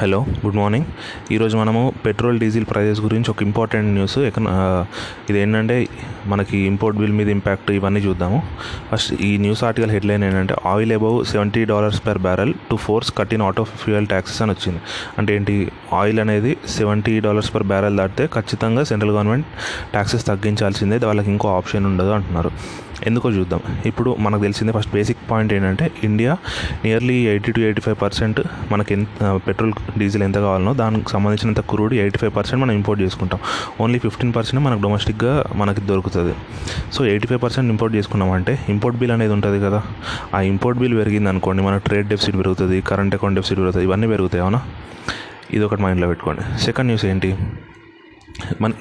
Hello good morning. ఈరోజు మనము petrol diesel prices గురించి ఒక ఇంపార్టెంట్ న్యూస్. ఎకన ఇదేంటంటే మనకి ఇంపోర్ట్ బిల్ మీద ఇంపాక్ట్ ఇవన్నీ చూద్దాము. ఫస్ట్ ఈ న్యూస్ ఆర్టికల్ హెడ్లైన్ ఏంటంటే oil above seventy dollars per barrel to force cut in auto fuel taxes అని వచ్చింది. అంటే ఏంటి ఆయిల్ అనేది సెవెంటీ డాలర్స్ పర్ బ్యారల్ దాటితే ఖచ్చితంగా సెంట్రల్ గవర్నమెంట్ ట్యాక్సెస్ తగ్గించాల్సిందే వాళ్ళకి ఇంకో ఆప్షన్ ఉండదు అంటున్నారు. ఎందుకో చూద్దాం. ఇప్పుడు మనకు తెలిసిందే ఫస్ట్ బేసిక్ పాయింట్ ఏంటంటే India nearly eighty to eighty five percent మనకి ఎంత పెట్రోల్ డీజిల్ ఎంత కావాలనో దానికి సంబంధించినంత క్రూడ్ ఎయిటీ ఫైవ్ పర్సెంట్ మనం ఇంపోర్ట్ చేసుకుంటాం. ఓన్లీ ఫిఫ్టీన్ పర్సెంట్ మనకు డొమెస్టిక్గా మనకి దొరుకుతుంది. So eighty five percent import చేసుకున్నామంటే ఇంపోర్ట్ బిల్ అనేది ఉంటుంది కదా. ఆ ఇంపోర్ట్ బిల్ పెరిగింది అనుకోండి మన ట్రేడ్ డెఫిసిట్ పెరుగుతుంది కరెంట్ అకౌంట్ డెఫిసిట్ పెరుగుతుంది ఇవన్నీ పెరుగుతాయి అవునా? ఇది ఒకటి మైండ్లో పెట్టుకోండి. సెకండ్ న్యూస్ ఏంటి? మన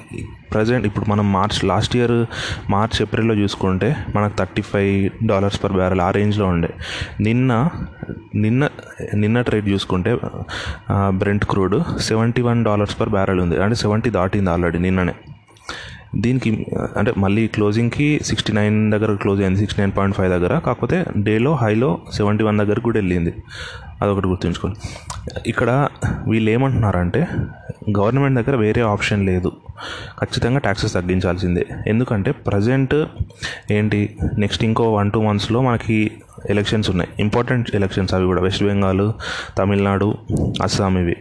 ప్రజెంట్ ఇప్పుడు మనం మార్చ్ లాస్ట్ ఇయర్ మార్చ్ ఏప్రిల్లో చూసుకుంటే మనకు thirty five dollars per barrel ఆ రేంజ్లో ఉండే. నిన్న నిన్న నిన్న ట్రేడ్ చూసుకుంటే Brent crude seventy one dollars per barrel ఉంది. అంటే సెవెంటీ దాటింది ఆల్రెడీ నిన్ననే. దీనికి అంటే మళ్ళీ క్లోజింగ్కి సిక్స్టీ నైన్ దగ్గర క్లోజ్ అయింది సిక్స్టీ నైన్ పాయింట్ ఫైవ్ దగ్గర. కాకపోతే డేలో హైలో సెవెంటీ వన్ దగ్గర కూడా వెళ్ళింది. అదొకటి గుర్తుంచుకోండి. ఇక్కడ వీళ్ళు ఏమంటున్నారంటే గవర్నమెంట్ దగ్గర వేరే ఆప్షన్ లేదు. ఖచ్చితంగా ట్యాక్సెస్ తగ్గించాల్సిందే. ఎందుకంటే ప్రజెంట్ ఏంటి? నెక్స్ట్ ఇంకో వన్ టూ మంత్స్లో మనకి ఎలక్షన్స్ ఉన్నాయి. ఇంపార్టెంట్ ఎలక్షన్స్ అవి కూడా. వెస్ట్ బెంగాల్ తమిళనాడు అస్సాం ఇవి.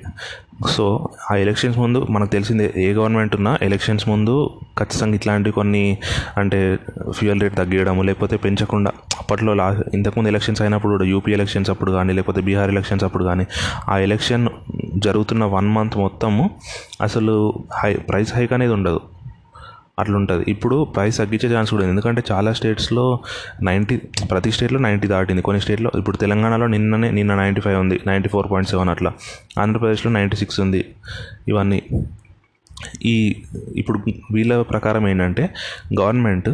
సో ఆ ఎలక్షన్స్ ముందు మనకు తెలిసిందే ఏ గవర్నమెంట్ ఉన్నా ఎలక్షన్స్ ముందు ఖచ్చితంగా ఇట్లాంటి కొన్ని అంటే ఫ్యూయల్ రేట్ తగ్గియడము లేకపోతే పెంచకుండా అప్పట్లో లా ఇంతకుముందు ఎలక్షన్స్ అయినప్పుడు కూడా యూపీ ఎలక్షన్స్ అప్పుడు కానీ లేకపోతే బీహార్ ఎలక్షన్స్ అప్పుడు కానీ ఆ ఎలక్షన్ జరుగుతున్న వన్ మంత్ మొత్తము అసలు హై ప్రైస్ హైక్ అనేది ఉండదు. అట్లుంటుంది. ఇప్పుడు ప్రైస్ తగ్గించే ఛాన్స్ కూడా ఉంది. ఎందుకంటే చాలా స్టేట్స్లో నైంటీ ప్రతి స్టేట్లో నైంటీ దాటింది. కొన్ని స్టేట్లో ఇప్పుడు తెలంగాణలో నిన్ననే నిన్న నైంటీ ఫైవ్ ఉంది. నైంటీ ఫోర్ పాయింట్ సెవెన్ అట్లా. ఆంధ్రప్రదేశ్లో నైంటీ సిక్స్ ఉంది. ఇవన్నీ. ఈ ఇప్పుడు వీళ్ళ ప్రకారం ఏంటంటే గవర్నమెంట్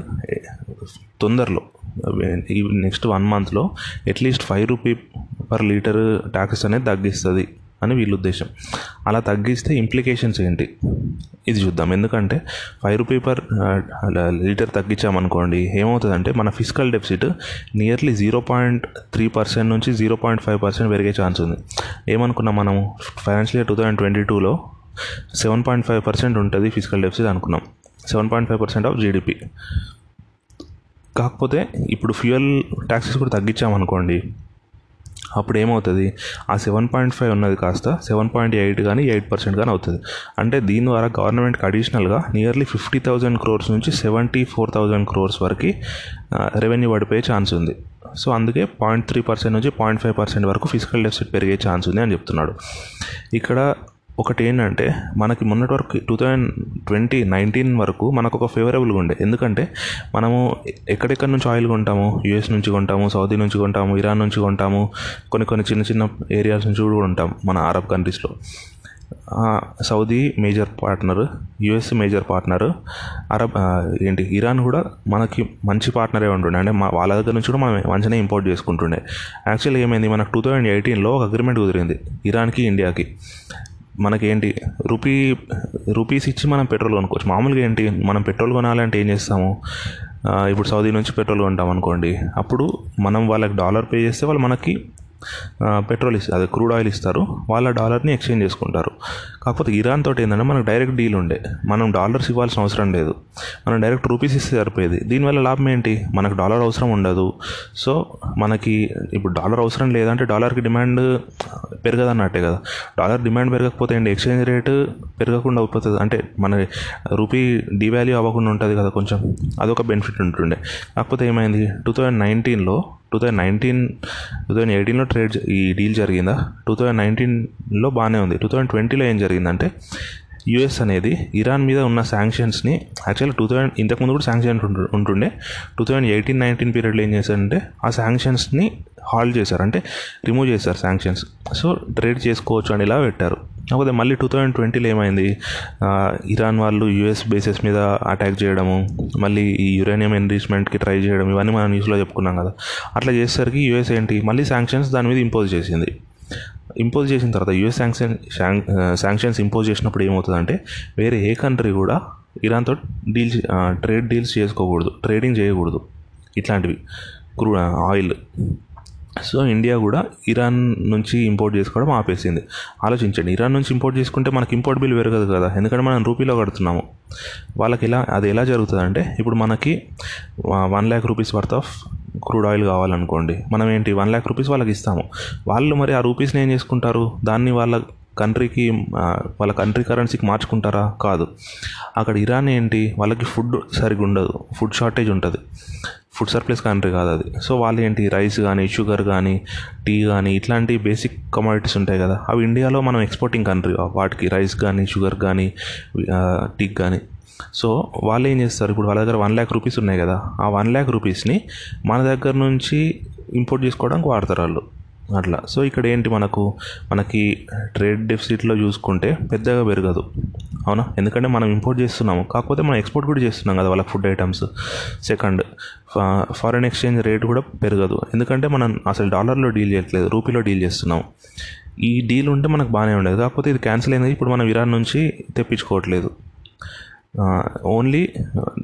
తొందరలో ఈ నెక్స్ట్ వన్ మంత్లో at least five rupee per litre tax అనేది తగ్గిస్తుంది. అని వీళ్ళ ఉద్దేశం. అలా తగ్గిస్తే ఇంప్లికేషన్స్ ఏంటి? ఇది చూద్దాం. ఎందుకంటే ఫైవ్ రూపీ పర్ లీటర్ తగ్గించామనుకోండి ఏమవుతుందంటే మన physical deficit nearly zero point three percent నుంచి జీరో పాయింట్ ఫైవ్ పర్సెంట్ పెరిగే ఛాన్స్ ఉంది. ఏమనుకున్నాం మనము? Financial year two thousand twenty టూలో సెవెన్ పాయింట్ ఫైవ్ పర్సెంట్ ఉంటుంది ఫిజికల్ డెఫిసిట్ అనుకున్నాం. Seven point five percent of GDP కాకపోతే ఇప్పుడు ఫ్యూయల్ ట్యాక్సెస్ కూడా తగ్గించామనుకోండి అప్పుడు ఏమవుతుంది ఆ సెవెన్ పాయింట్ ఫైవ్ ఉన్నది కాస్త సెవెన్ పాయింట్ ఎయిట్ కానీ ఎయిట్ పర్సెంట్ కానీ అవుతుంది. అంటే దీని ద్వారా గవర్నమెంట్కి అడిషనల్గా నియర్లీ ఫిఫ్టీ థౌజండ్ క్రోర్స్ నుంచి సెవెంటీ ఫోర్ థౌజండ్ క్రోర్స్ వరకు రెవెన్యూ పడిపోయే ఛాన్స్ ఉంది. సో అందుకే పాయింట్ త్రీ పర్సెంట్ నుంచి పాయింట్ ఫైవ్ పర్సెంట్ వరకు ఫిజికల్ డెఫిసిట్ పెరిగే ఛాన్స్ ఉంది అని చెప్తున్నాడు. ఇక్కడ ఒకటి ఏంటంటే మనకి మొన్నటి వరకు టూ థౌజండ్ ట్వంటీ నైన్టీన్ వరకు మనకు ఒక ఫేవరబుల్గా ఉండే. ఎందుకంటే మనము ఎక్కడెక్కడి నుంచి ఆయిల్ కొంటాము? యూఎస్ నుంచి కొంటాము సౌదీ నుంచి కొంటాము ఇరాన్ నుంచి కొంటాము కొన్ని కొన్ని చిన్న చిన్న ఏరియాస్ నుంచి కూడా ఉంటాం మన అరబ్ కంట్రీస్లో Saudi major partner US major partner Arab ఏంటి ఇరాన్ కూడా మనకి మంచి పార్ట్నరే ఉంటుండే. అంటే మా వాళ్ళ దగ్గర నుంచి కూడా మనం మంచిగా ఇంపోర్ట్ చేసుకుంటుండే. యాక్చువల్లీ ఏమైంది? మనకు టూ థౌజండ్ ఎయిటీన్లో ఒక అగ్రిమెంట్ కుదిరింది ఇరాన్కి ఇండియాకి మనకేంటి రూపీ రూపీస్ ఇచ్చి మనం పెట్రోల్ కొనుక్కోవచ్చు. మామూలుగా ఏంటి మనం పెట్రోల్ కొనాలంటే ఏం చేస్తాము? ఇప్పుడు సౌదీ నుంచి పెట్రోల్ కొంటాం అనుకోండి అప్పుడు మనం వాళ్ళకి డాలర్ పే చేస్తే వాళ్ళు మనకి పెట్రోల్ ఇస్తారు అదే క్రూడ్ ఆయిల్ ఇస్తారు. వాళ్ళ డాలర్ని ఎక్స్చేంజ్ చేసుకుంటారు. కాకపోతే ఇరాన్ తోటి ఏంటంటే మనకు డైరెక్ట్ డీల్ ఉండే. మనం డాలర్స్ ఇవ్వాల్సిన అవసరం లేదు. మనం డైరెక్ట్ రూపీస్ ఇస్తే సరిపోయేది. దీనివల్ల లాభం ఏంటి? మనకు డాలర్ అవసరం ఉండదు. సో మనకి ఇప్పుడు డాలర్ అవసరం లేదంటే డాలర్కి డిమాండ్ పెరగదన్నట్టే కదా. డాలర్ డిమాండ్ పెరగకపోతే ఏంటి? ఎక్స్చేంజ్ రేటు పెరగకుండా అయిపోతుంది. అంటే మన రూపీ డివాల్యూ అవ్వకుండా ఉంటుంది కదా కొంచెం. అదొక బెనిఫిట్ ఉంటుండే. కాకపోతే ఏమైంది? టూ థౌజండ్ నైన్టీన్లో two thousand nineteen two thousand ఎయిటీన్లో ట్రేడ్ ఈ డీల్ జరిగిందా? టూ థౌజండ్ నైన్టీన్లో బాగానే ఉంది. టూ థౌజండ్ ట్వంటీలో ఏం జరిగిందంటే యుఎస్ అనేది ఇరాన్ మీద ఉన్న శాంక్షన్స్ని యాక్చువల్లీ టూ థౌజండ్ ఇంతకుముందు కూడా శాంక్షన్ ఉంటుండే. టూ థౌజండ్ ఎయిటీన్ నైన్టీన్ పీరియడ్లో ఏం చేశారంటే ఆ శాంక్షన్స్ని హాల్ట్ చేశారు. అంటే రిమూవ్ చేశారు శాంక్షన్స్ సో ట్రేడ్ చేసుకోవచ్చు అని ఇలా పెట్టారు. కాకపోతే మళ్ళీ టూ థౌజండ్ ట్వంటీలో ఏమైంది? ఇరాన్ వాళ్ళు యుఎస్ బేసెస్ మీద అటాక్ చేయడము మళ్ళీ ఈ యురేనియం ఎన్రిచ్మెంట్కి ట్రై చేయడం ఇవన్నీ మనం న్యూస్లో చెప్పుకున్నాం కదా. అట్లా చేసేసరికి యుఎస్ ఏంటి? మళ్ళీ శాంక్షన్స్ దాని మీద ఇంపోజ్ చేసింది. ఇంపోజ్ చేసిన తర్వాత యుఎస్ శాంక్షన్ శాంక్షన్స్ ఇంపోజ్ చేసినప్పుడు ఏమవుతుందంటే వేరే ఏ కంట్రీ కూడా ఇరాన్తో డీల్ ట్రేడ్ డీల్స్ చేసుకోకూడదు ట్రేడింగ్ చేయకూడదు. ఇట్లాంటివి. క్రూ ఆయిల్ సో ఇండియా కూడా ఇరాన్ నుంచి ఇంపోర్ట్ చేసుకోవడం ఆపేసింది. ఆలోచించండి ఇరాన్ నుంచి ఇంపోర్ట్ చేసుకుంటే మనకి ఇంపోర్ట్ బిల్ పెరగదు కదా ఎందుకంటే మనం రూపీలో కడుతున్నాము. వాళ్ళకి ఎలా అది ఎలా జరుగుతుంది అంటే ఇప్పుడు మనకి one lakh rupees worth of crude oil కావాలనుకోండి. మనం ఏంటి వన్ ల్యాక్ రూపీస్ వాళ్ళకి ఇస్తాము. వాళ్ళు మరి ఆ రూపీస్ని ఏం చేసుకుంటారు? దాన్ని వాళ్ళ కంట్రీకి వాళ్ళ కంట్రీ కరెన్సీకి మార్చుకుంటారా? కాదు. అక్కడ ఇరాన్ ఏంటి వాళ్ళకి ఫుడ్ సరిగ్గా ఉండదు. ఫుడ్ షార్టేజ్ ఉంటుంది. ఫుడ్ సర్ప్లస్ కంట్రీ కాదు అది. సో వాళ్ళు ఏంటి రైస్ కానీ షుగర్ కానీ టీ కానీ ఇట్లాంటి బేసిక్ కమోడిటీస్ ఉంటాయి కదా. అవి ఇండియాలో మనం ఎక్స్పోర్టింగ్ కంట్రీ వాటికి రైస్ కానీ షుగర్ కానీ టీ కానీ సో వాళ్ళు ఏం చేస్తారు? ఇప్పుడు వాళ్ళ దగ్గర వన్ ల్యాక్ రూపీస్ ఉన్నాయి కదా. ఆ వన్ ల్యాక్ రూపీస్ని మన దగ్గర నుంచి ఇంపోర్ట్ చేసుకోవడానికి వాడతారు వాళ్ళు. అట్లా. సో ఇక్కడ ఏంటి మనకు మనకి ట్రేడ్ డెఫిసిట్లో చూసుకుంటే పెద్దగా పెరగదు. అవునా? ఎందుకంటే మనం ఇంపోర్ట్ చేస్తున్నాము. కాకపోతే మనం ఎక్స్పోర్ట్ కూడా చేస్తున్నాం కదా వాళ్ళ food items second foreign exchange rate కూడా పెరగదు. ఎందుకంటే మనం అసలు డాలర్లో డీల్ చేయట్లేదు రూపీలో డీల్ చేస్తున్నాం ఈ డీల్ ఉంటే మనకు బాగానే ఉండేది. కాకపోతే ఇది క్యాన్సిల్ అయింది ఇప్పుడు మనం ఇరాన్ నుంచి తెప్పించుకోవట్లేదు. ఓన్లీ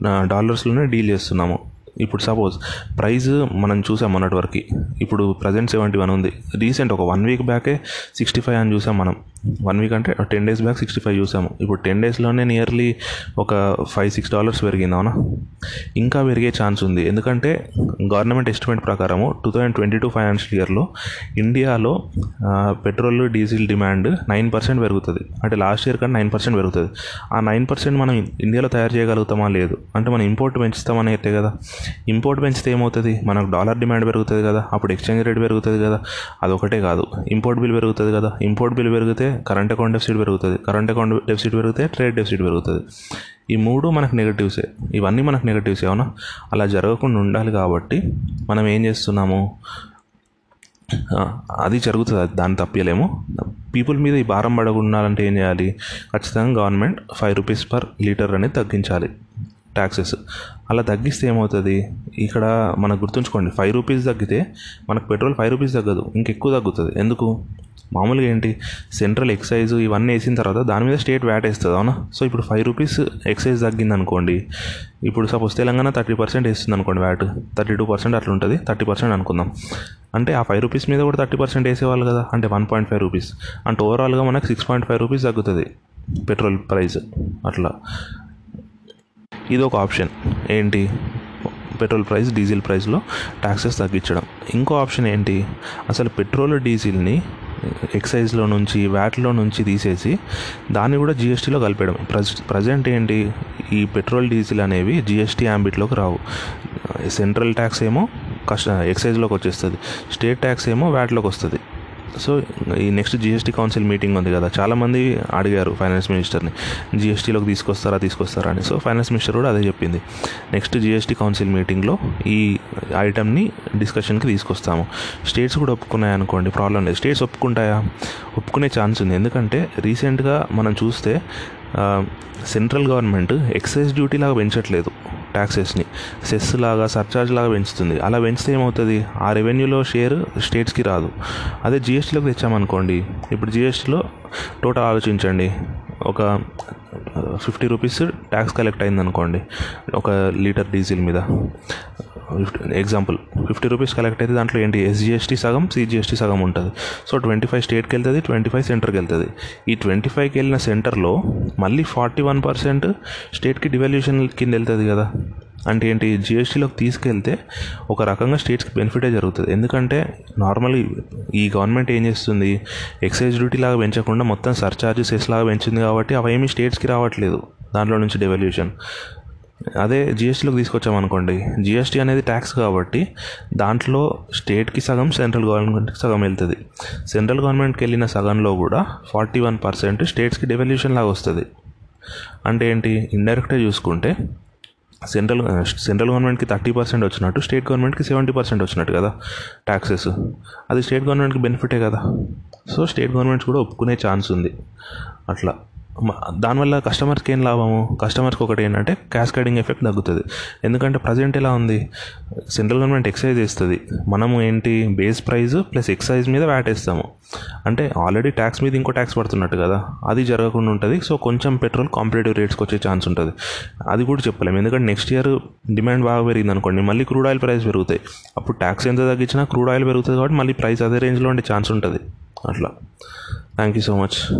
డాలర్స్లోనే డీల్ చేస్తున్నాము. ఇప్పుడు సపోజ్ ప్రైస్ మనం చూసాం మొన్నటి వరకు. ఇప్పుడు ప్రజెంట్ సెవెంటీ వన్ ఉంది. రీసెంట్ ఒక వన్ వీక్ బ్యాకే సిక్స్టీ ఫైవ్ అని చూసాం మనం. వన్ వీక్ అంటే ten days back sixty five చూసాము. ఇప్పుడు టెన్ డేస్లోనే నియర్లీ ఒక ఫైవ్ సిక్స్ డాలర్స్ పెరిగింది అవునా? ఇంకా పెరిగే ఛాన్స్ ఉంది. ఎందుకంటే గవర్నమెంట్ ఎస్టిమేట్ ప్రకారము two thousand twenty two financial ఇయర్లో ఇండియాలో petrol diesel demand nine percent పెరుగుతుంది. అంటే లాస్ట్ ఇయర్ కన్నా నైన్ పర్సెంట్ పెరుగుతుంది. ఆ నైన్ పర్సెంట్ మనం ఇండియాలో తయారు చేయగలుగుతామా? లేదు. అంటే మనం ఇంపోర్ట్ పెంచుతామని అయితే కదా. ఇంపోర్ట్ పెంచితే ఏమవుతుంది? మనకు డాలర్ డిమాండ్ పెరుగుతుంది కదా అప్పుడు ఎక్స్చేంజ్ రేట్ పెరుగుతుంది కదా. అదొకటే కాదు. ఇంపోర్ట్ బిల్ పెరుగుతుంది కదా. ఇంపోర్ట్ బిల్ పెరిగితే కరెంట్ అకౌంట్ డెఫిసిట్ పెరుగుతుంది. కరెంట్ అకౌంట్ డెఫిసిట్ పెరిగితే ట్రేడ్ డెఫిసిట్ పెరుగుతుంది. ఈ మూడు మనకు నెగటివ్సే ఇవన్నీ మనకు నెగటివ్సే అవునా? అలా జరగకుండా ఉండాలి కాబట్టి మనం ఏం చేస్తున్నాము? అది జరుగుతుంది. అది దాన్ని తప్పలేము పీపుల్ మీద ఈ భారం పడకుండాలంటే ఏం చేయాలి? ఖచ్చితంగా government five rupees per litre అనేది తగ్గించాలి. ట్యాక్సెస్ అలా తగ్గిస్తే ఏమవుతుంది? ఇక్కడ మనకు గుర్తుంచుకోండి ఫైవ్ రూపీస్ తగ్గితే మనకు పెట్రోల్ ఫైవ్ రూపీస్ తగ్గదు ఇంకెక్కువ తగ్గుతుంది. ఎందుకు? మామూలుగా ఏంటి? సెంట్రల్ ఎక్సైజ్ ఇవన్నీ వేసిన తర్వాత దాని మీద స్టేట్ వ్యాట్ వేస్తుంది అవునా? సో ఇప్పుడు ఫైవ్ రూపీస్ ఎక్సైజ్ తగ్గింది అనుకోండి ఇప్పుడు సపోజ్ తెలంగాణ థర్టీ పర్సెంట్ వేస్తుంది అనుకోండి వ్యాట్ థర్టీ టూ పర్సెంట్ అట్లా ఉంటుంది థర్టీ పర్సెంట్ అనుకుందాం. అంటే ఆ ఫైవ్ రూపీస్ మీద కూడా థర్టీ పర్సెంట్ వేసేవాళ్ళు కదా అంటే వన్ పాయింట్ ఫైవ్ రూపీస్ అంటే ఓవరాల్గా మనకు సిక్స్ పాయింట్ ఫైవ్ రూపీస్ తగ్గుతుంది పెట్రోల్ ప్రైస్ అట్లా. ఇది ఒక ఆప్షన్. ఏంటి? పెట్రోల్ ప్రైస్ డీజిల్ ప్రైస్లో ట్యాక్సెస్ తగ్గించడం. ఇంకో ఆప్షన్ ఏంటి? అసలు పెట్రోల్ డీజిల్ని ఎక్సైజ్లో నుంచి వ్యాట్లో నుంచి తీసేసి దాన్ని కూడా జిఎస్టీలో కలిపేయడం. ప్రజ ప్రజెంట్ ఏంటి? ఈ పెట్రోల్ డీజిల్ అనేవి జిఎస్టీ యాంబిట్లోకి రావు. సెంట్రల్ ట్యాక్స్ ఏమో కష్ట ఎక్సైజ్లోకి వచ్చేస్తుంది. స్టేట్ ట్యాక్స్ ఏమో వ్యాట్లోకి వస్తుంది. సో ఈ నెక్స్ట్ జిఎస్టీ కౌన్సిల్ మీటింగ్ ఉంది కదా. చాలామంది అడిగారు ఫైనాన్స్ మినిస్టర్ని జిఎస్టీలోకి తీసుకొస్తారా తీసుకొస్తారా అని. సో ఫైనాన్స్ మినిస్టర్ కూడా అదే చెప్పింది. నెక్స్ట్ జిఎస్టీ కౌన్సిల్ మీటింగ్లో ఈ ఐటమ్ని డిస్కషన్కి తీసుకొస్తాము. స్టేట్స్ కూడా ఒప్పుకున్నాయి అనుకోండి ప్రాబ్లం లేదు. స్టేట్స్ ఒప్పుకుంటాయా? ఒప్పుకునే ఛాన్స్ ఉంది. ఎందుకంటే రీసెంట్గా మనం చూస్తే సెంట్రల్ గవర్నమెంట్ ఎక్సైజ్ డ్యూటీ లాగా పెంచట్లేదు. ట్యాక్సెస్ని సెస్ లాగా సర్చార్జ్ లాగా పెంచుతుంది. అలా పెంచితే ఏమవుతుంది? ఆ రెవెన్యూలో షేర్ స్టేట్స్కి రాదు. అదే జిఎస్టీలోకి తెచ్చామనుకోండి. ఇప్పుడు జిఎస్టీలో టోటల్ ఆలోచించండి. ఒక ఫిఫ్టీ రూపీస్ ట్యాక్స్ కలెక్ట్ అయింది అనుకోండి ఒక లీటర్ డీజిల్ మీద. ఎగ్జాంపుల్ ఫిఫ్టీ రూపీస్ కలెక్ట్ అయితే దాంట్లో ఏంటి ఎస్జిఎస్టీ సగం సిజిఎస్టీ సగం ఉంటుంది. సో ట్వంటీ ఫైవ్ స్టేట్కి వెళ్తుంది ట్వంటీ ఫైవ్ సెంటర్కి వెళ్తుంది. ఈ ట్వంటీ ఫైవ్కి వెళ్ళిన సెంటర్లో మళ్ళీ ఫార్టీ వన్ పర్సెంట్ స్టేట్కి డివాల్యూషన్ కింద వెళ్తుంది కదా. అంటే ఏంటి జిఎస్టీలోకి తీసుకెళ్తే ఒక రకంగా స్టేట్స్కి బెనిఫిటే జరుగుతుంది. ఎందుకంటే నార్మల్లీ ఈ గవర్నమెంట్ ఏం చేస్తుంది? ఎక్సైజ్ డ్యూటీ లాగా పెంచకుండా మొత్తం సర్చార్జెస్ లాగా పెంచింది కాబట్టి అవేమీ స్టేట్స్కి రావట్లేదు. దాంట్లో నుంచి డెవల్యూషన్ అదే జిఎస్టీలోకి తీసుకొచ్చామనుకోండి. జిఎస్టీ అనేది ట్యాక్స్ కాబట్టి దాంట్లో స్టేట్కి సగం సెంట్రల్ గవర్నమెంట్కి సగం వెళ్తుంది. సెంట్రల్ గవర్నమెంట్కి వెళ్ళిన సగంలో కూడా ఫార్టీ వన్ పర్సెంట్ స్టేట్స్కి డెవల్యూషన్ లాగా వస్తుంది. అంటే ఏంటి? ఇండైరెక్ట్గా చూసుకుంటే సెంట్రల్ సెంట్రల్ గవర్నమెంట్కి థర్టీ పర్సెంట్ వచ్చినట్టు స్టేట్ గవర్నమెంట్కి సెవెంటీ పర్సెంట్ వచ్చినట్టు కదా ట్యాక్సెస్ అది స్టేట్ గవర్నమెంట్కి బెనిఫిటే కదా. సో స్టేట్ గవర్నమెంట్స్ కూడా ఒప్పుకునే ఛాన్స్ ఉంది. అట్లా. దానివల్ల కస్టమర్స్కి ఏం లాభము? కస్టమర్స్కి ఒకటి ఏంటంటే క్యాస్కేడింగ్ ఎఫెక్ట్ తగ్గుతుంది. ఎందుకంటే ప్రజెంట్ ఎలా ఉంది? సెంట్రల్ గవర్నమెంట్ ఎక్సైజ్ వేస్తుంది మనము ఏంటి? బేస్ ప్రైస్ ప్లస్ ఎక్సైజ్ మీద వ్యాట్ వేస్తాము. అంటే ఆల్రెడీ ట్యాక్స్ మీద ఇంకో ట్యాక్స్ పడుతున్నట్టు కదా? అది జరగకుండా ఉంటుంది. సో కొంచెం పెట్రోల్ కాంపిటేటివ్ రేట్స్కి వచ్చే ఛాన్స్ ఉంటుంది. అది కూడా చెప్పలేము ఎందుకంటే నెక్స్ట్ ఇయర్ డిమాండ్ బాగా పెరిగింది అనుకోండి మళ్ళీ క్రూడ్ ఆయిల్ ప్రైస్ పెరుగుతాయి. అప్పుడు ట్యాక్స్ ఎంత తగ్గించినా క్రూడ్ ఆయిల్ పెరుగుతుంది కాబట్టి మళ్ళీ ప్రైస్ అదే రేంజ్లో ఉండే ఛాన్స్ ఉంటుంది. అట్లా. Thank you so much